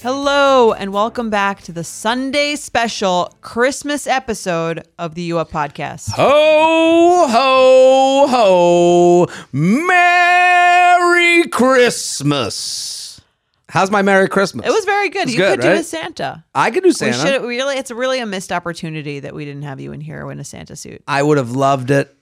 Hello, and welcome back to the Sunday special Christmas episode of the U Up Podcast. Ho, ho, ho. Merry Christmas. How's my Merry Christmas? It was very good. It's you good, could do a? Santa. I could do Santa. We should really. It's really a missed opportunity that we didn't have you in here in a Santa suit. I would have loved it.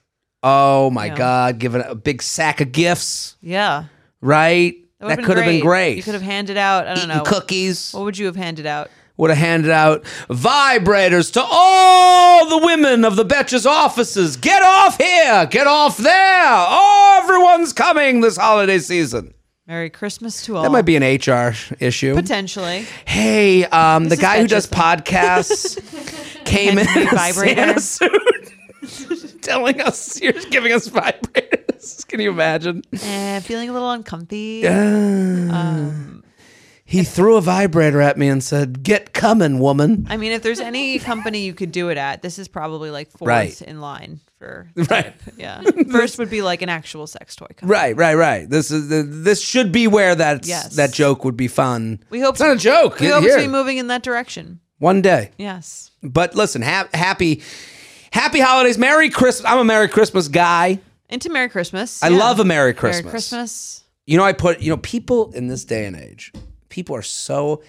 Oh my Yeah. God. giving a big sack of gifts, Yeah, right? That, That could have been great. You could have handed out. I don't Eating know cookies. What would you have handed out? Would have handed out vibrators to all the women of the Betches offices. Get off here. Get off there. Oh, everyone's coming this holiday season. Merry Christmas to all. That might be an HR issue. potentially. Hey, um, the guy who does podcasts came in in a. Santa suit, telling us you're giving us vibrators. Can you imagine? Eh, feeling a little uncomfy. Um, he threw a vibrator at me and said, "Get coming, woman." I mean, if there's any company you could do it at, this is probably like fourth Right. in line for. Right, Yeah. First would be like an actual sex toy company. right, right, right. This is the, this should be where that Yes. that joke would be fun. We hope it's not a joke. We hope here. to be moving in that direction. one day. Yes. But listen, ha- happy, happy holidays, Merry Christmas. I'm a Merry Christmas guy. Into Merry Christmas. I yeah. love a Merry Christmas. Merry Christmas. You know, I put, you know, people in this day and age, people are so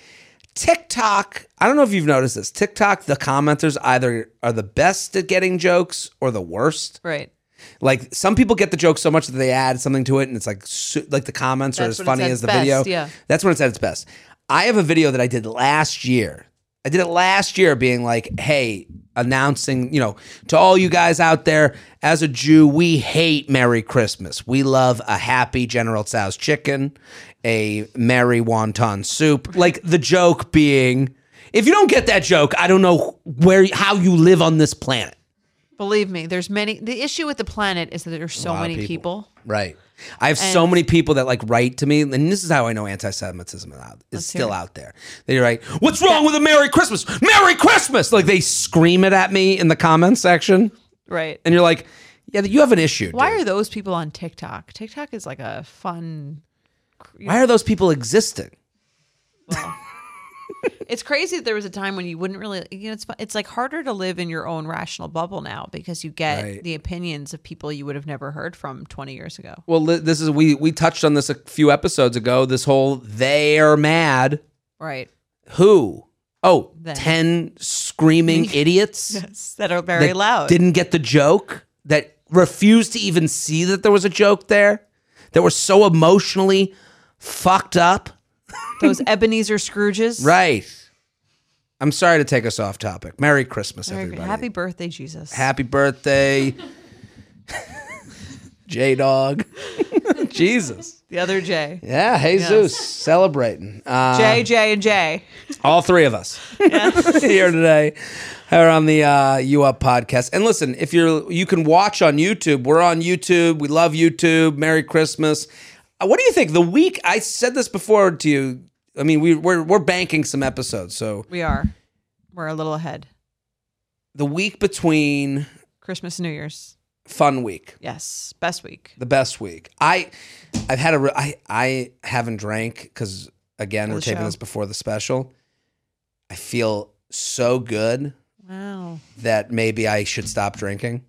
TikTok. I don't know if you've noticed this. TikTok, the commenters either are the best at getting jokes or the worst. Right. Like some people get the joke so much that they add something to it, and it's like su- like the comments are as funny as the its video. yeah. That's when it's at its best. I have a video that I did last year. I did it last year, being like, "Hey, announcing, you know, to all you guys out there, as a Jew, we hate Merry Christmas. We love a happy General Tso's chicken, a merry wonton soup." Like the joke being, if you don't get that joke, I don't know where how you live on this planet. Believe me, there's many. The issue with the planet is that there's so many people. people. Right. I have so many people that like write to me, and this is how I know anti-Semitism is, out, is Let's hear still out there. They write, "What's wrong with a Merry Christmas? Merry Christmas!" Like they scream it at me in the comments section, Right. and you're like, "Yeah, you have an issue." Why dude. are those people on TikTok? TikTok is like a fun. Why are those people existing? Well, it's crazy that there was a time when you wouldn't really. You know, it's it's like harder to live in your own rational bubble now because you get Right. the opinions of people you would have never heard from 20 years ago. Well, this is we we touched on this a few episodes ago. This whole they're mad. Right. Who? Oh, Them. 10 screaming idiots. Yes, that are very that loud. Didn't get the joke. That refused to even see that there was a joke there. That were so emotionally fucked up. Those Ebenezer Scrooges. Right. I'm sorry to take us off topic. Merry Christmas, good. everybody. Happy birthday, Jesus. Happy birthday, J Dog. Jesus. the other J. Yeah, Jesus celebrating. Uh, J, J, and J. all three of us yes. here today are on the uh, U Up podcast. And listen, if you're you can watch on YouTube. We're on YouTube. We love YouTube. Merry Christmas. Uh, what do you think? The week I said this before to you. I mean, we, we're we're banking some episodes, so We are. We're a little ahead. the week between Christmas, and New Year's. Fun Week, Yes. Best week. the best week. I I've had a re- I I haven't drank because again For we're the taping show. this before the special. I feel so good Wow. that maybe I should stop drinking.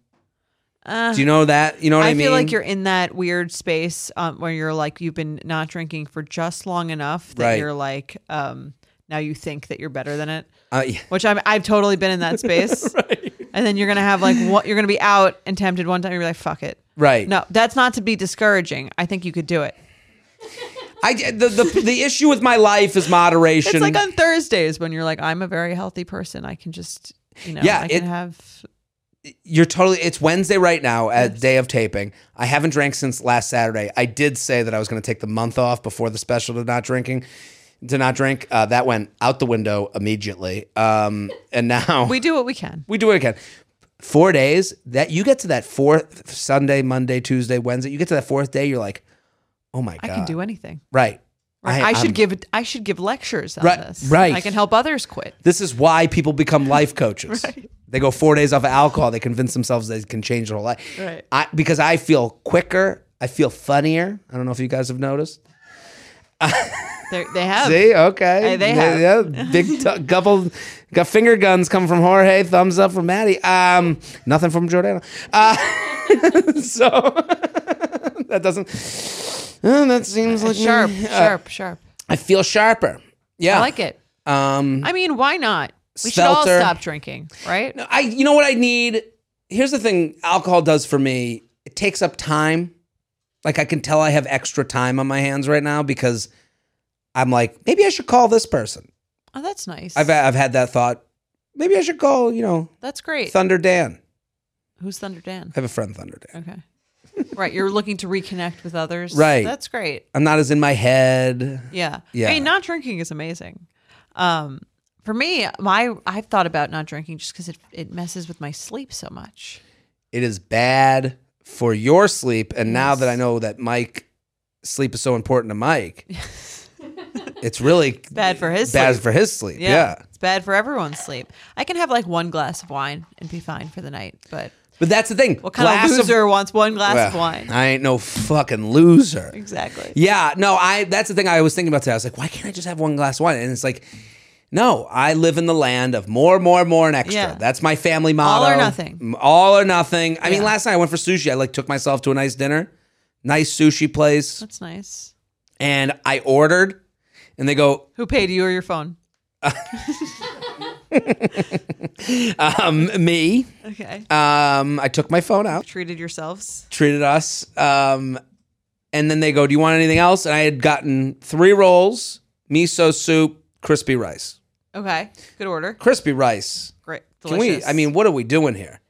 Uh, Do you know that? You know what I, I mean? I feel like you're in that weird space um, where you're like you've been not drinking for just long enough that Right. you're like um, now you think that you're better than it, Uh, yeah. which I'm I've totally been in that space. And then you're gonna have like what you're gonna be out and tempted one time. You're like fuck it. right. No, that's not to be discouraging. I think you could do it. I the, the the issue with my life is moderation. It's like on Thursdays when you're like I'm a very healthy person. I can just you know Yeah, I can it- have you're totally it's wednesday right now at day of taping i haven't drank since last saturday i did say that i was going to take the month off before the special to not drinking to not drink uh, that went out the window immediately um, and now We do what we can. we do it again four days that you get to that fourth sunday monday tuesday wednesday you get to that fourth day you're like oh my god I can do anything. right Right. I, should I'm- give I should give lectures on Right, this. right. I can help others quit. This is why people become life coaches. They go four days off of alcohol. They convince themselves they can change their whole life. Right. I, because I feel quicker. I feel funnier. I don't know if you guys have noticed. They're, they have. See, okay, Hey, they have. Yeah, big t- couple got finger guns coming from Jorge. Thumbs up from Maddie. Um, nothing from Jordana. Uh, so that doesn't. uh, that seems like sharp, uh, sharp, sharp. I feel sharper. Yeah, I like it. Um, I mean, why not? We should all Svelter. stop drinking, right? No, I you know what I need? Here's the thing alcohol does for me. It takes up time. Like I can tell I have extra time on my hands right now because I'm like, maybe I should call this person. Oh, that's nice. I've I've had that thought. Maybe I should call, you know, that's great. Thunder Dan. Who's Thunder Dan? I have a friend Thunder Dan. Okay. right, you're looking to reconnect with others. Right. That's great. I'm not as in my head. Yeah. Yeah. I mean, not drinking is amazing. Um, for me, my I've thought about not drinking just because it it messes with my sleep so much. It is bad for your sleep. And now that I know that Mike sleep is so important to Mike, it's really Bad for his bad sleep. for his sleep. Yeah. yeah. It's bad for everyone's sleep. I can have like one glass of wine and be fine for the night, but But that's the thing. what kind Glass of loser wants one glass of wine? I ain't no fucking loser. Exactly. Yeah, no, I that's the thing I was thinking about today. I was like, why can't I just have one glass of wine? And it's like, no, I live in the land of more, more, more, and extra. Yeah. That's my family motto. All or nothing. All or nothing. I mean, last night I went for sushi. I like took myself to a nice dinner, nice sushi place, That's nice. and I ordered, and they go, Who paid you or your phone? um, me. Okay. Um, I took my phone out. Treated yourselves. treated us. Um, and then they go, "Do you want anything else?" And I had gotten three rolls, miso soup, crispy rice. Okay. Good order. Crispy rice. Great. Can Delicious. we? I mean, what are we doing here?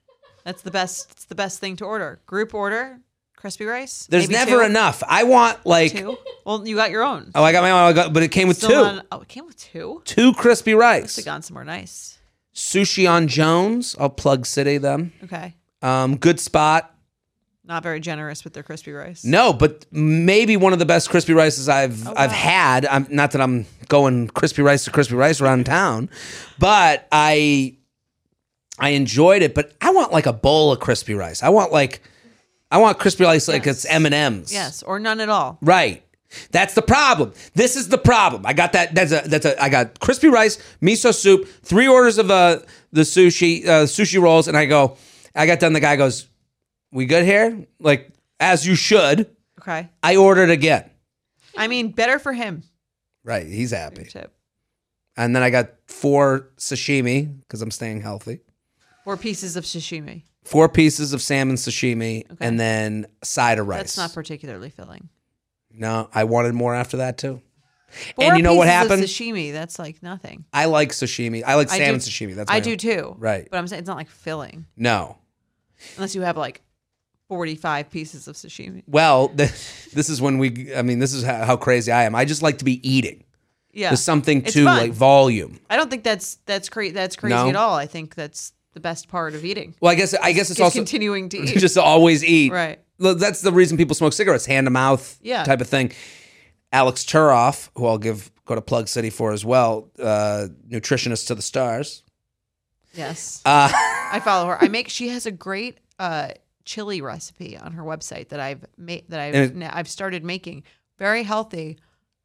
that's the best. It's the best thing to order. Group order. Crispy rice. There's Maybe never two? enough. I want like, Two. Well, you got your own. oh, I got my own, I got, but it came with Still two, oh, it came with two. two crispy rice. Have gone somewhere nice. Sushi on Jones. I'll plug City them. Okay. Um, good spot. Not very generous with their crispy rice. No, but maybe one of the best crispy rices I've Oh, I've wow. had. I'm not that I'm going crispy rice to crispy rice around town, but I I enjoyed it. But I want like a bowl of crispy rice. I want like I want crispy rice like Yes. it's M and M's. Yes, or none at all. right. That's the problem. This is the problem. I got that. That's a. That's a. I got crispy rice, miso soup, three orders of uh the sushi uh, sushi rolls, and I go. I got done. The guy goes, "We good here?" Like as you should. Okay. I ordered again. I mean, better for him. Right, he's happy. Tip. And then I got four sashimi because I'm staying healthy. Four pieces of sashimi. Four pieces of salmon sashimi, Okay. and then side of rice. That's not particularly filling. no, I wanted more after that too. Four and you know what happened? sashimi. That's like nothing. I like sashimi. I like I salmon do- sashimi. That's I do too. Right. But I'm saying it's not like filling No. unless you have like 45 pieces of sashimi. Well, th- this is when we. I mean, this is how, how crazy I am. I just like to be eating. Yeah. There's something It's to fun. like volume. I don't think that's that's crazy. That's crazy No? at all. I think that's the best part of eating. Well, I guess I guess it's Is also continuing to eat. just to always eat. Right. That's the reason people smoke cigarettes, hand to mouth Yeah. type of thing. Alix Turoff, who I'll give go to Plug City for as well, uh, nutritionist to the stars. yes. Uh, I follow her. I make. She has a great uh, chili recipe on her website that I've made. That I've na- I've started making. Very healthy,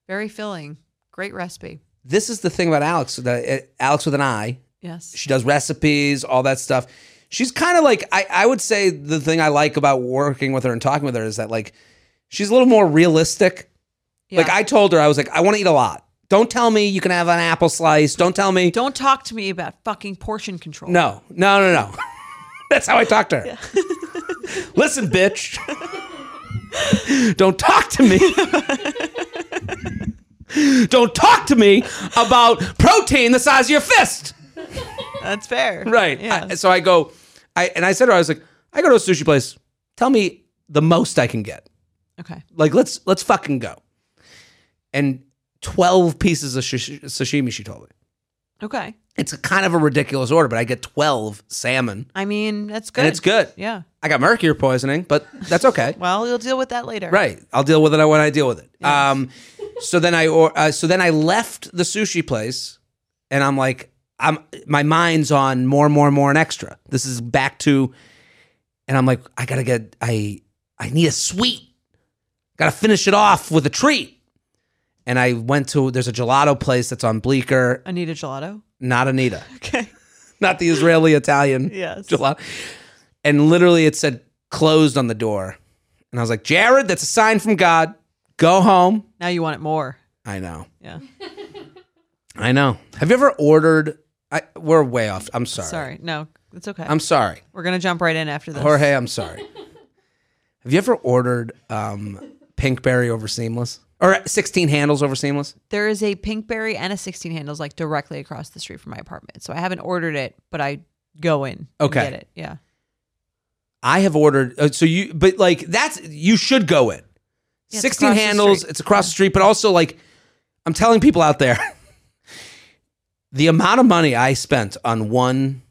very filling. Great recipe. this is the thing about Alix. The, uh, Alix with an I. Yes. She does recipes, all that stuff. She's kind of like I, I would say the thing I like about working with her and talking with her is that like she's a little more realistic. Yeah. Like I told her, I was like, I want to eat a lot. Don't tell me you can have an apple slice. Don't tell me. Don't talk to me about fucking portion control. No, no, no, no. That's how I talked to her. Listen, bitch. Don't talk to me. Don't talk to me about protein the size of your fist. That's fair. Right. Yeah. I- so I go, I and I said to her, I was like, I go to a sushi place. Tell me the most I can get. Okay. Like let's let's fucking go. And twelve pieces of shish- sashimi. She told me Okay. It's a kind of a ridiculous order, but I get twelve salmon, I mean, that's good. and it's good. Yeah. I got mercury poisoning, but that's okay. Well, you'll deal with that later. Right. I'll deal with it when I deal with it. Um, so then I or uh, so then I left the sushi place, and I'm like, I'm my mind's on more, and more, and more, and extra. This is back to, and I'm like, I gotta get, I, I need a sweet. Gotta finish it off with a treat. And I went to there's a gelato place that's on Bleecker, I need a Gelato. Not Anita, Okay. not the Israeli Italian Yes. gelato. And literally it said closed on the door. And I was like, Jared, that's a sign from God. Go home. Now you want it more. I know. Yeah. I know. Have you ever ordered? I, we're way off. I'm sorry. Sorry. No, it's okay. I'm sorry. We're gonna jump right in after this. Jorge, I'm sorry. Have you ever ordered um, Pinkberry over Seamless? Or 16 handles over Seamless? There is a Pinkberry and a 16 handles like directly across the street from my apartment. So I haven't ordered it, but I go in. and Okay. Get it. Yeah. I have ordered. Uh, so you, but like that's you should go in. it's 16 across handles. It's across the street, but also like I'm telling people out there, the amount of money I spent on one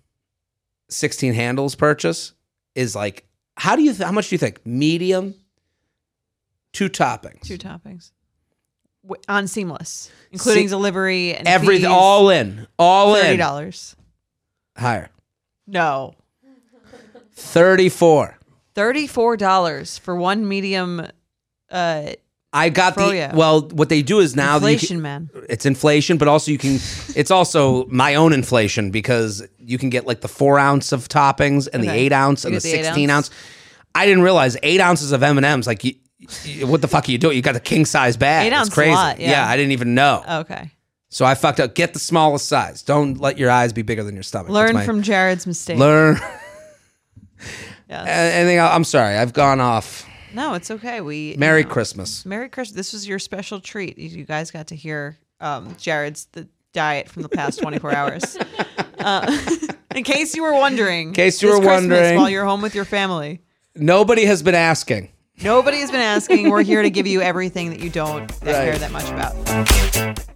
16 handles purchase is like, how do you? Th- how much do you think? Medium, two toppings, Two toppings. On seamless, including Se- delivery and everything, fees, all in, all thirty in, dollars. higher, No, 34. thirty-four dollars for one medium. Uh, I got the well. What they do is now inflation, can, man. it's inflation, but also you can. it's also my own inflation because you can get like the four ounce of toppings and the eight ounce and the the sixteen ounce? ounce. I didn't realize eight ounces of M and M's. Like, you, you- what the fuck are you doing? You got the king size bag. Eight ounce crazy. lot, yeah. I didn't even know. Okay, so I fucked up. Get the smallest size. Don't let your eyes be bigger than your stomach. Learn my- from Jared's mistake. learn. Yes. Anything? I'm sorry. I've gone off. no, it's okay. We Merry you know, Christmas. Merry Christmas. This was your special treat. You guys got to hear um, Jared's the diet from the past 24 hours. Uh, in case you were wondering. In case you were wondering. while you're home with your family. Nobody has been asking. Nobody has been asking. We're here to give you everything that you don't that care that much about.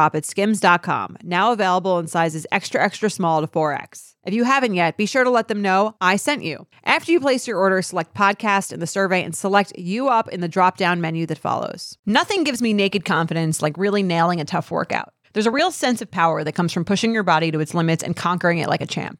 at skims.com, now available in sizes extra, extra small to 4X. If you haven't yet, be sure to let them know I sent you. After you place your order, select podcast in the survey and select U Up in the drop down menu that follows. Nothing gives me naked confidence like really nailing a tough workout. There's a real sense of power that comes from pushing your body to its limits and conquering it like a champ.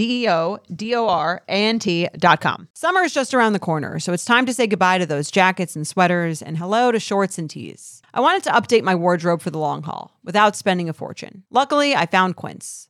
E O D O R A N T.com. Summer is just around the corner, so it's time to say goodbye to those jackets and sweaters and hello to shorts and tees. I wanted to update my wardrobe for the long haul without spending a fortune. Luckily, I found Quince.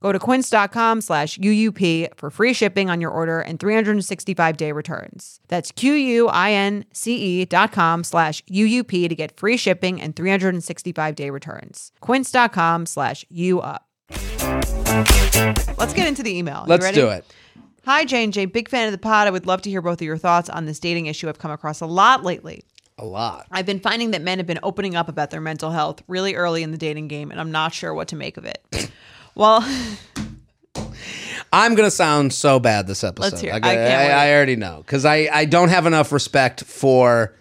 Go to quince.com slash UUP for free shipping on your order and 365 day returns. That's Q-U-I-N-C-E dot com slash UUP to get free shipping and 365 day returns. Quince.com slash UUP. Let's get into the email. You Let's ready? do it. Hi, Jane J. Big fan of the pod. I would love to hear both of your thoughts on this dating issue I've come across a lot lately. A lot. I've been finding that men have been opening up about their mental health really early in the dating game, and I'm not sure what to make of it. Well, I'm gonna sound so bad this episode. Let's hear it. I can't wait. I, already know because I, I don't have enough respect for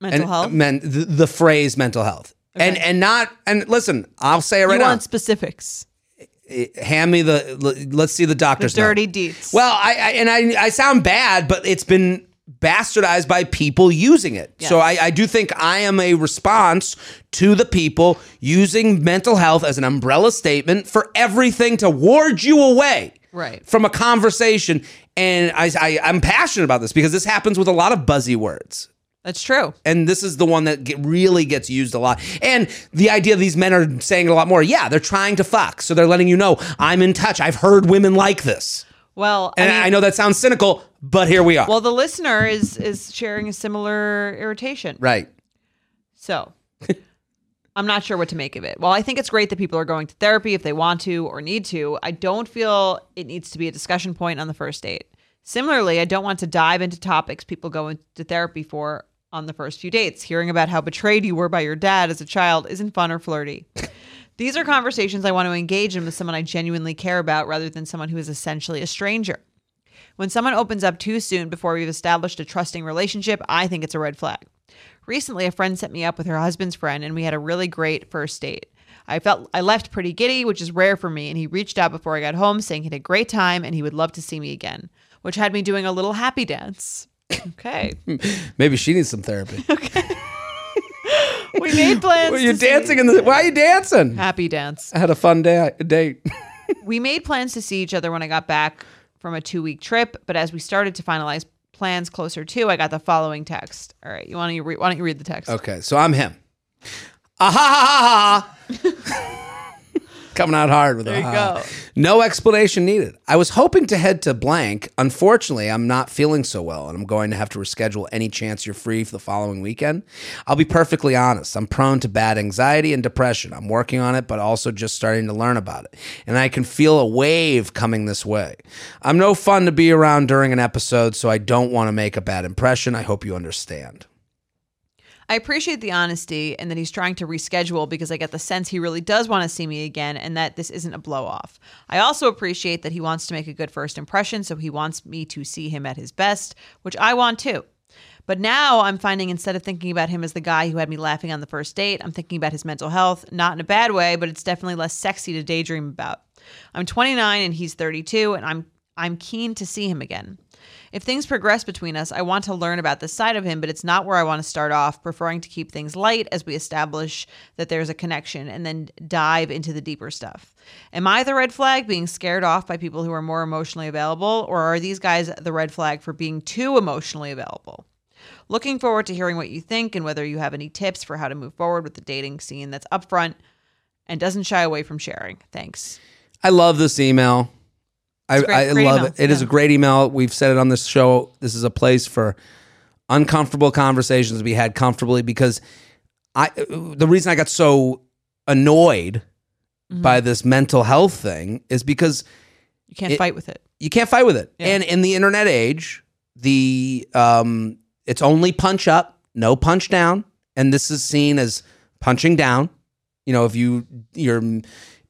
mental and- health. men, the, the phrase mental health. And and not and listen, I'll say it right you now. want specifics. Hand me the. l- Let's see the doctor's note. dirty deets. Well, I, I and I I sound bad, but it's been bastardized by people using it. So I, I do think I am a response to the people using mental health as an umbrella statement for everything to ward you away Right. from a conversation. And I, I I'm passionate about this because this happens with a lot of buzzy words. That's true. And this is the one that get, really gets used a lot. And the idea these men are saying it a lot more. Yeah, they're trying to fuck. So they're letting you know, I'm in touch. I've heard women like this. Well, And I, I, know that sounds cynical, but here we are. well, the listener is is sharing a similar irritation. right. So, I'm not sure what to make of it. Well, I think it's great that people are going to therapy if they want to or need to. I don't feel it needs to be a discussion point on the first date. Similarly, I don't want to dive into topics people go into therapy for on the first few dates. Hearing about how betrayed you were by your dad as a child isn't fun or flirty. These are conversations I want to engage in with someone I genuinely care about rather than someone who is essentially a stranger. When someone opens up too soon before we've established a trusting relationship, I think it's a red flag. Recently, a friend set me up with her husband's friend, and we had a really great first date. I felt I left pretty giddy, which is rare for me, and he reached out before I got home saying he had a great time and he would love to see me again, which had me doing a little happy dance. Okay. Maybe she needs some therapy. Okay. we made plans. well, you're to see- dancing in the. Why are you dancing? Happy dance. I had a fun day, date. we made plans to see each other when I got back from a two week trip, but as we started to finalize plans closer to, I got the following text. All right, you want to re- why don't you read the text? okay, so I'm him. Ah ha ha ha ha. Coming out hard with There a you go. No explanation needed. I was hoping to head to blank. Unfortunately, I'm not feeling so well, and I'm going to have to reschedule any chance you're free for the following weekend. I'll be perfectly honest. I'm prone to bad anxiety and depression. I'm working on it, but also just starting to learn about it. And I can feel a wave coming this way. I'm no fun to be around during an episode, so I don't want to make a bad impression. I hope you understand. I appreciate the honesty and that he's trying to reschedule because I get the sense he really does want to see me again and that this isn't a blow off. I also appreciate that he wants to make a good first impression, so he wants me to see him at his best, which I want too. But now I'm finding instead of thinking about him as the guy who had me laughing on the first date, I'm thinking about his mental health, not in a bad way, but it's definitely less sexy to daydream about. I'm 29 and he's 32 and I'm I'm keen to see him again. If things progress between us, I want to learn about this side of him, but it's not where I want to start off, preferring to keep things light as we establish that there's a connection and then dive into the deeper stuff. Am I the red flag being scared off by people who are more emotionally available, or are these guys the red flag for being too emotionally available? Looking forward to hearing what you think and whether you have any tips for how to move forward with the dating scene that's upfront and doesn't shy away from sharing. Thanks. I love this email. I, great- I great love email, it. It is yeah. a great email. We've said it on this show. This is a place for uncomfortable conversations to be had comfortably because I the reason I got so annoyed Mm-hmm. by this mental health thing is because You can't It- fight with it. you can't fight with it. Yeah. And in the internet age, the um it's only punch up, no punch down, and this is seen as punching down. You know, if you you're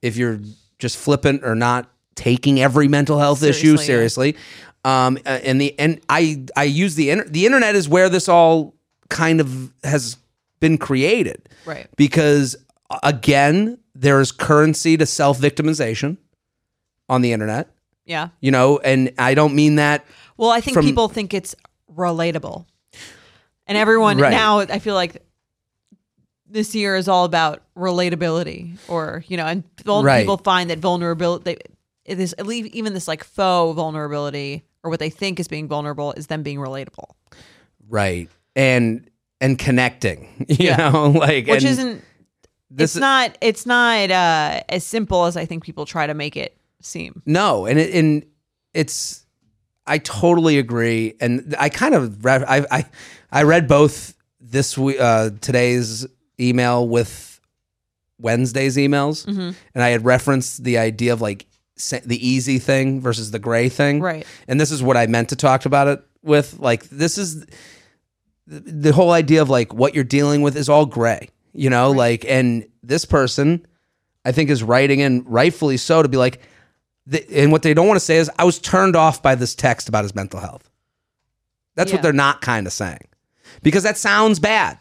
if you're just flippant or not taking every mental health issue Seriously, yeah. seriously. Um and the and I I use the inter- the internet is where this all kind of has been created Right. because again, there is currency to self-victimization on the internet Yeah. you know and i don't mean that Well, I think From- people think it's relatable. And everyone Right. now, I feel like this year is all about relatability or, you know, and Right. people find that vulnerability, it is at least even this like faux vulnerability or what they think is being vulnerable is them being relatable, right and and connecting you Yeah. know like which isn't, this it's is- not, it's not uh, as simple as I think people try to make it seem. no and it, and it's i totally agree and i kind of read i i, I read both this week uh today's email with wednesday's emails Mm-hmm. and i had referenced the idea of like the easy thing versus the gray thing Right. and this is what I meant to talk about it with. Like, this is the whole idea of like what you're dealing with is all gray, you know, like, and this person, I think, is writing in rightfully so to be like, the, and what they don't want to say is, I was turned off by this text about his mental health. That's Yeah. what they're not kind of saying because that sounds bad.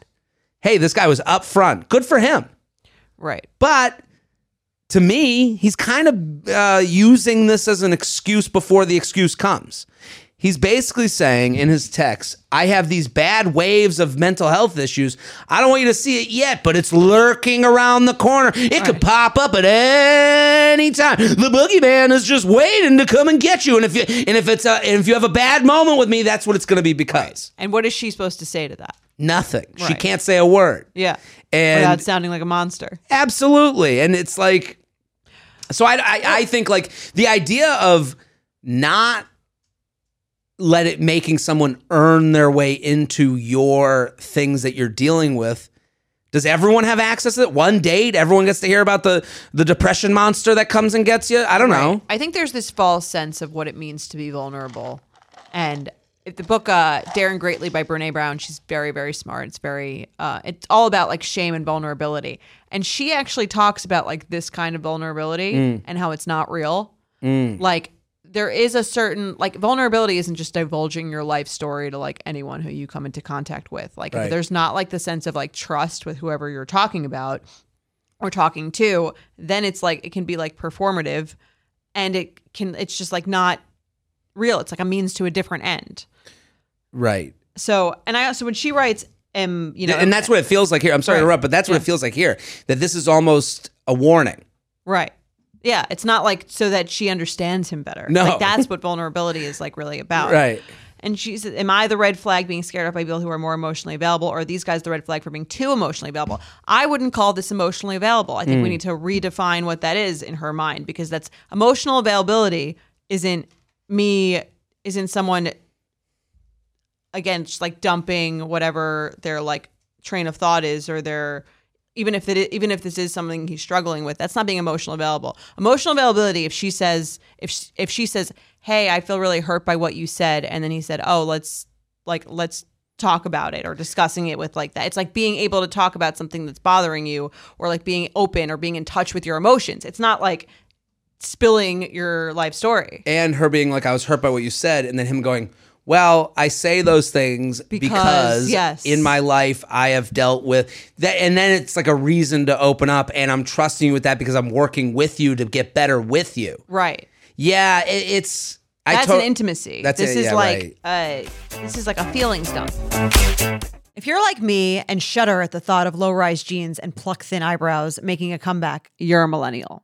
Hey, this guy was upfront. Good for him. Right. But to me, he's kind of uh, using this as an excuse before the excuse comes. He's basically saying in his text, I have these bad waves of mental health issues. I don't want you to see it yet, but it's lurking around the corner. It could pop up at any time. The boogeyman is just waiting to come and get you. And if you and if it's a, and if you have a bad moment with me, that's what it's going to be because And what is she supposed to say to that? nothing. She can't say a word. Yeah. And Without sounding like a monster. Absolutely. And it's like, so I, I, I think like the idea of not let it making someone earn their way into your things that you're dealing with. Does everyone have access to it? One date, everyone gets to hear about the the depression monster that comes and gets you. I don't know. I think there's this false sense of what it means to be vulnerable. And if the book uh, Daring Greatly by Brene Brown, she's very, very smart. It's very, uh, it's all about like shame and vulnerability. And she actually talks about like this kind of vulnerability Mm. and how it's not real. Like there is a certain, like vulnerability isn't just divulging your life story to like anyone who you come into contact with. Like Right. if there's not like the sense of like trust with whoever you're talking about or talking to, then it's like, it can be like performative and it can it's just like not real it's like a means to a different end Right. so and i also when she writes um you know and that's what it feels like here. I'm sorry to interrupt, but that's what Yeah. it feels like here. That this is almost a warning. right yeah it's not like so that she understands him better No. like that's what vulnerability is like really about Right. and she said am i the red flag being scared off by people who are more emotionally available or are these guys the red flag for being too emotionally available i wouldn't call this emotionally available i think Hmm. we need to redefine what that is in her mind because that's emotional availability isn't me isn't someone again just like dumping whatever their like train of thought is or their even if it even if this is something he's struggling with that's not being emotional available. Emotional availability if she says if she, if she says hey i feel really hurt by what you said and then he said oh let's like let's talk about it or discussing it with like that. It's like being able to talk about something that's bothering you or like being open or being in touch with your emotions. It's not like spilling your life story. And her being like, I was hurt by what you said, and then him going, Well, I say those things because, Because, yes. in my life I have dealt with that, and then it's like a reason to open up, and I'm trusting you with that because I'm working with you to get better with you. right Yeah, it, it's I That's to- an intimacy. That's this it, is yeah, like uh, this is like a feelings dump. If you're like me and shudder at the thought of low-rise jeans and pluck thin eyebrows making a comeback, you're a millennial.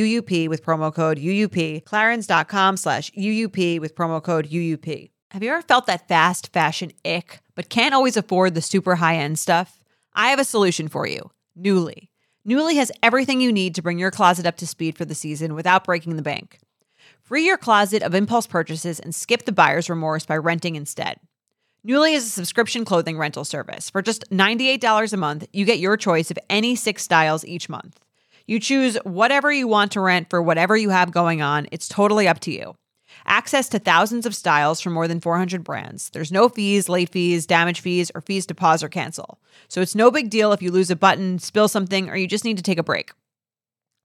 with promo code UUP, clarins.com slash UUP with promo code UUP. Have you ever felt that fast fashion ick, but can't always afford the super high end stuff? I have a solution for you Nuuly. Nuuly has everything you need to bring your closet up to speed for the season without breaking the bank. Free your closet of impulse purchases and skip the buyer's remorse by renting instead. Nuuly is a subscription clothing rental service. For just $98 a month, you get your choice of any six styles each month. You choose whatever you want to rent for whatever you have going on. It's totally up to you. Access to thousands of styles from more than 400 brands. There's no fees, late fees, damage fees, or fees to pause or cancel. So it's no big deal if you lose a button, spill something, or you just need to take a break.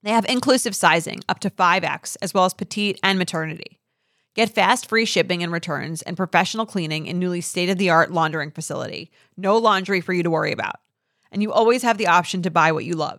They have inclusive sizing up to 5X, as well as petite and maternity. Get fast free shipping and returns and professional cleaning in Nuuly state of the art laundering facility. No laundry for you to worry about. And you always have the option to buy what you love,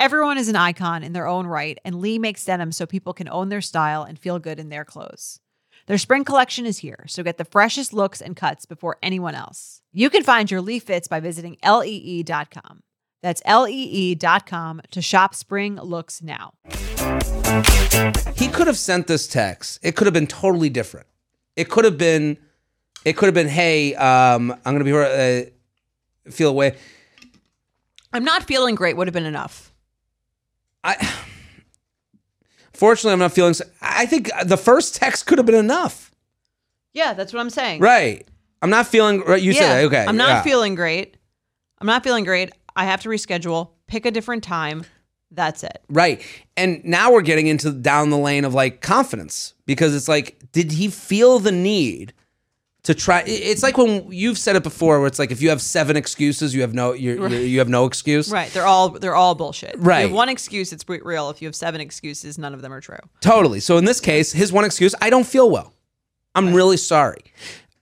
Everyone is an icon in their own right, and Lee makes denim so people can own their style and feel good in their clothes. Their spring collection is here, so get the freshest looks and cuts before anyone else. You can find your Lee fits by visiting lee.com. That's lee.com to shop spring looks now. He could have sent this text. It could have been totally different. It could have been, it could have been, hey, um, I'm gonna be uh, feel away. I'm not feeling great would have been enough. I fortunately I'm not feeling. I think the first text could have been enough. Yeah, that's what I'm saying. Right. I'm not feeling. Right. You yeah, said that. okay. I'm not yeah. feeling great. I'm not feeling great. I have to reschedule. Pick a different time. That's it. Right. And now we're getting into down the lane of like confidence because it's like, did he feel the need to try? It's like when you've said it before, where it's like if you have seven excuses, you have no you Right. you have no excuse. Right. They're all they're all bullshit. If Right. you have one excuse, it's real. If you have seven excuses, none of them are true. Totally. So in this case, his one excuse, I don't feel well. I'm really sorry.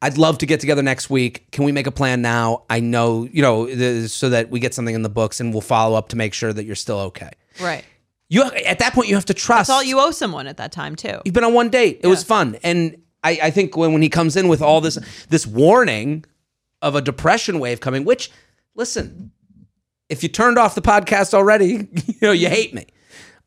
I'd love to get together next week. Can we make a plan now? I know, you know, so that we get something in the books and we'll follow up to make sure that you're still okay. Right. You at that point you have to trust. That's all you owe someone at that time too. You've been on one date. It was fun. And I, I think when, when he comes in with all this this warning of a depression wave coming, which listen, if you turned off the podcast already, you know you hate me.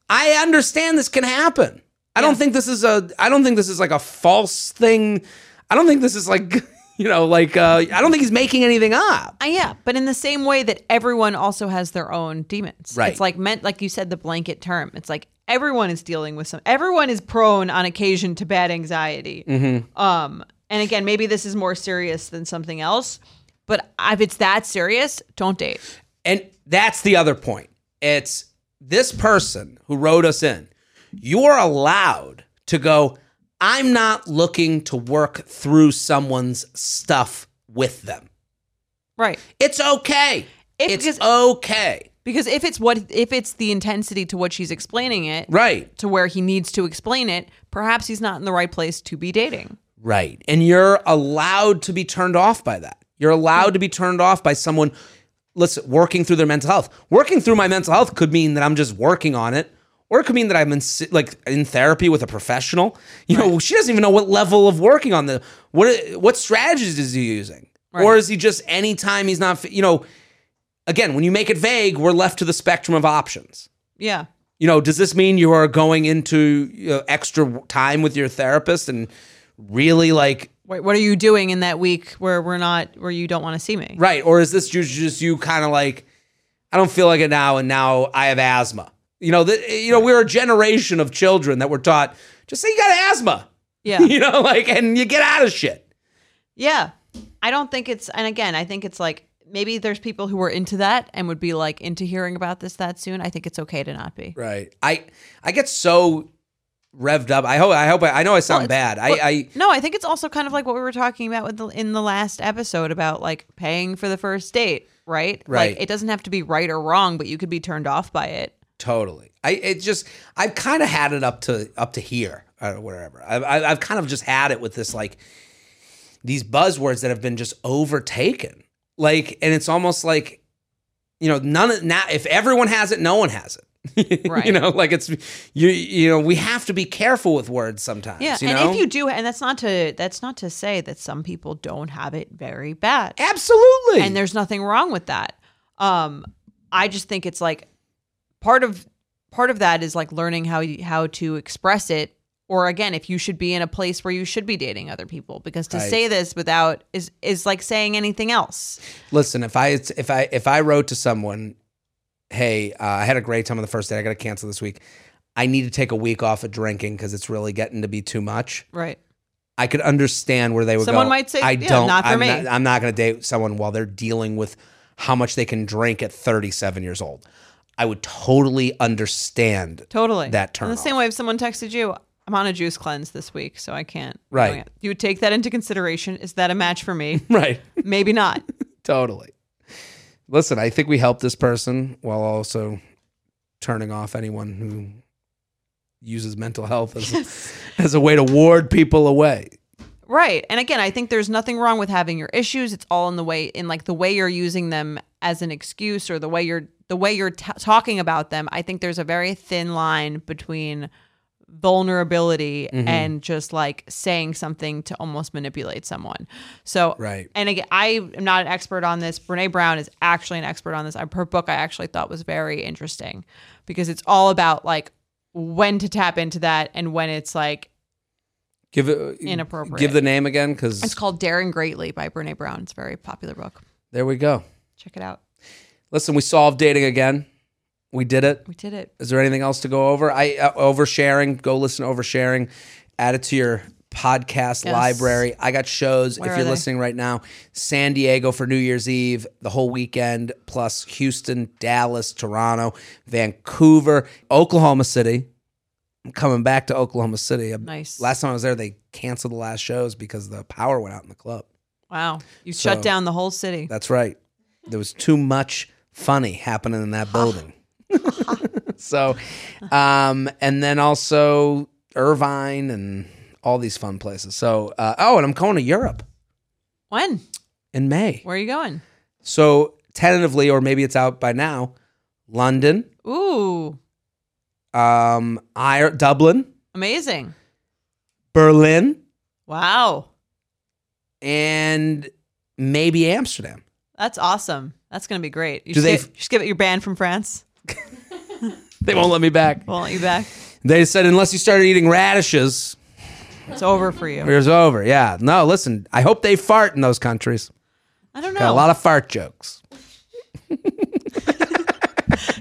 I understand this can happen. I don't think this is a I don't think this is like a false thing. I don't think this is like you know like uh, I don't think he's making anything up. Uh, yeah, but in the same way that everyone also has their own demons. Right. It's like meant like you said the blanket term. It's like everyone is dealing with some everyone is prone on occasion to bad anxiety. Mm-hmm. Um and again, maybe this is more serious than something else, but if it's that serious, don't date. And that's the other point. It's this person who wrote us in. You're allowed to go, I'm not looking to work through someone's stuff with them. Right. It's okay. If- it's okay. Because if it's what if it's the intensity to what she's explaining it Right. to where he needs to explain it, perhaps he's not in the right place to be dating. Right. And you're allowed to be turned off by that. You're allowed to be turned off by someone listen, working through their mental health. Working through my mental health could mean that I'm just working on it. Or it could mean that I'm in like in therapy with a professional. You know, she doesn't even know what level of working on the what what strategies is he using, or is he just anytime he's not? You know, again, when you make it vague, we're left to the spectrum of options. Yeah. You know, does this mean you are going into you know, extra time with your therapist and really like Wait, what are you doing in that week where we're not where you don't want to see me? Right. Or is this just, just you kind of like, I don't feel like it now, and now I have asthma? You know, the, you know, we're a generation of children that were taught just say you got asthma. Yeah. You know, like, and you get out of shit. Yeah. I don't think it's and again, I think it's like maybe there's people who are into that and would be like into hearing about this that soon. I think it's okay to not be. Right. I I get so revved up. I hope I hope I, I know I sound Well, bad. well, I I No, I think it's also kind of like what we were talking about with the, in the last episode about like paying for the first date, right? Right. Like it doesn't have to be right or wrong, but you could be turned off by it. totally. I it just I've kind of had it up to up to here uh, or whatever. I've I've I've kind of just had it with this like these buzzwords that have been just overtaken. Like, and it's almost like, you know, none of now. If everyone has it, no one has it. Right. you know, like it's you. You know, we have to be careful with words sometimes. Yeah, you and if you do, and that's not to that's not to say that some people don't have it very bad, absolutely, and there's nothing wrong with that. Um, I just think it's like part of part of that is like learning how you, how to express it, or again, if you should be in a place where you should be dating other people, because to Right. say this without is is like saying anything else. listen. If I if I if I wrote to someone, hey, uh, I had a great time on the first day. I got to cancel this week. I need to take a week off of drinking because it's really getting to be too much. Right. I could understand where they would Someone go. might say, "I "Yeah, don't. not for I'm me." Not, I'm not going to date someone while they're dealing with how much they can drink at 37 years old." I would totally understand. Totally. That turn In the same way, if someone texted you, I'm on a juice cleanse this week, so I can't. Right. You would take that into consideration. Is that a match for me? Right. Maybe not. totally. Listen, I think we helped this person while also turning off anyone who uses mental health as, as a way to ward people away. Right. And again, I think there's nothing wrong with having your issues. It's all in the way in like the way you're using them as an excuse or the way you're the way you're t- talking about them. I think there's a very thin line between vulnerability Mm-hmm. and just like saying something to almost manipulate someone. So Right. And again, I am not an expert on this. Brene Brown is actually an expert on this. Her book I actually thought was very interesting because it's all about like when to tap into that and when it's like Give it Inappropriate. Give the name again because it's called Daring Greatly by Brene Brown. It's a very popular book. there we go. Check it out. Listen, we solved dating again. We did it. We did it. Is there anything else to go over? I uh, oversharing. Go listen to oversharing. Add it to your podcast Yes. library. I got shows. Where if you're they? listening right now, San Diego for New Year's Eve, the whole weekend, plus Houston, Dallas, Toronto, Vancouver, Oklahoma City. I'm coming back to Oklahoma City. Nice. Last time I was there, they canceled the last shows because the power went out in the club. Wow. You So- shut down the whole city. That's right. There was too much funny happening in that building. So, um, and then also Irvine and all these fun places. So, uh, oh, and I'm going to Europe When? in May. Where are you going? So, tentatively, or maybe it's out by now, London, Ooh, um, Ir- Dublin, amazing. Berlin, Wow. and maybe Amsterdam. That's awesome. That's going to be great. You Do they- skip, you skip your band from France. They won't let me back. Won't let you back. They said unless you started eating radishes, It's over for you. it was over. Yeah. No, listen. I hope they fart in those countries. I don't know. Got a lot of fart jokes.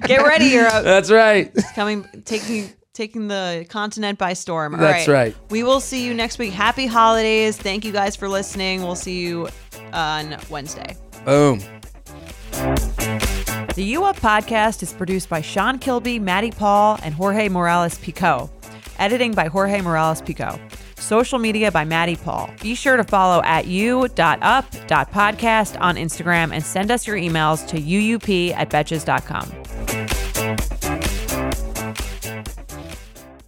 Get ready, Europe. That's right. Coming, taking, taking the continent by storm. All That's right. We will see you next week. Happy holidays. Thank you guys for listening. We'll see you on Wednesday. Boom. The U Up podcast is produced by Sean Kilby, Maddie Paul, and Jorge Morales Pico. Editing by Jorge Morales Pico. Social media by Maddie Paul. Be sure to follow at u.up.podcast on Instagram and send us your emails to uup at betches.com.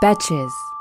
Betches.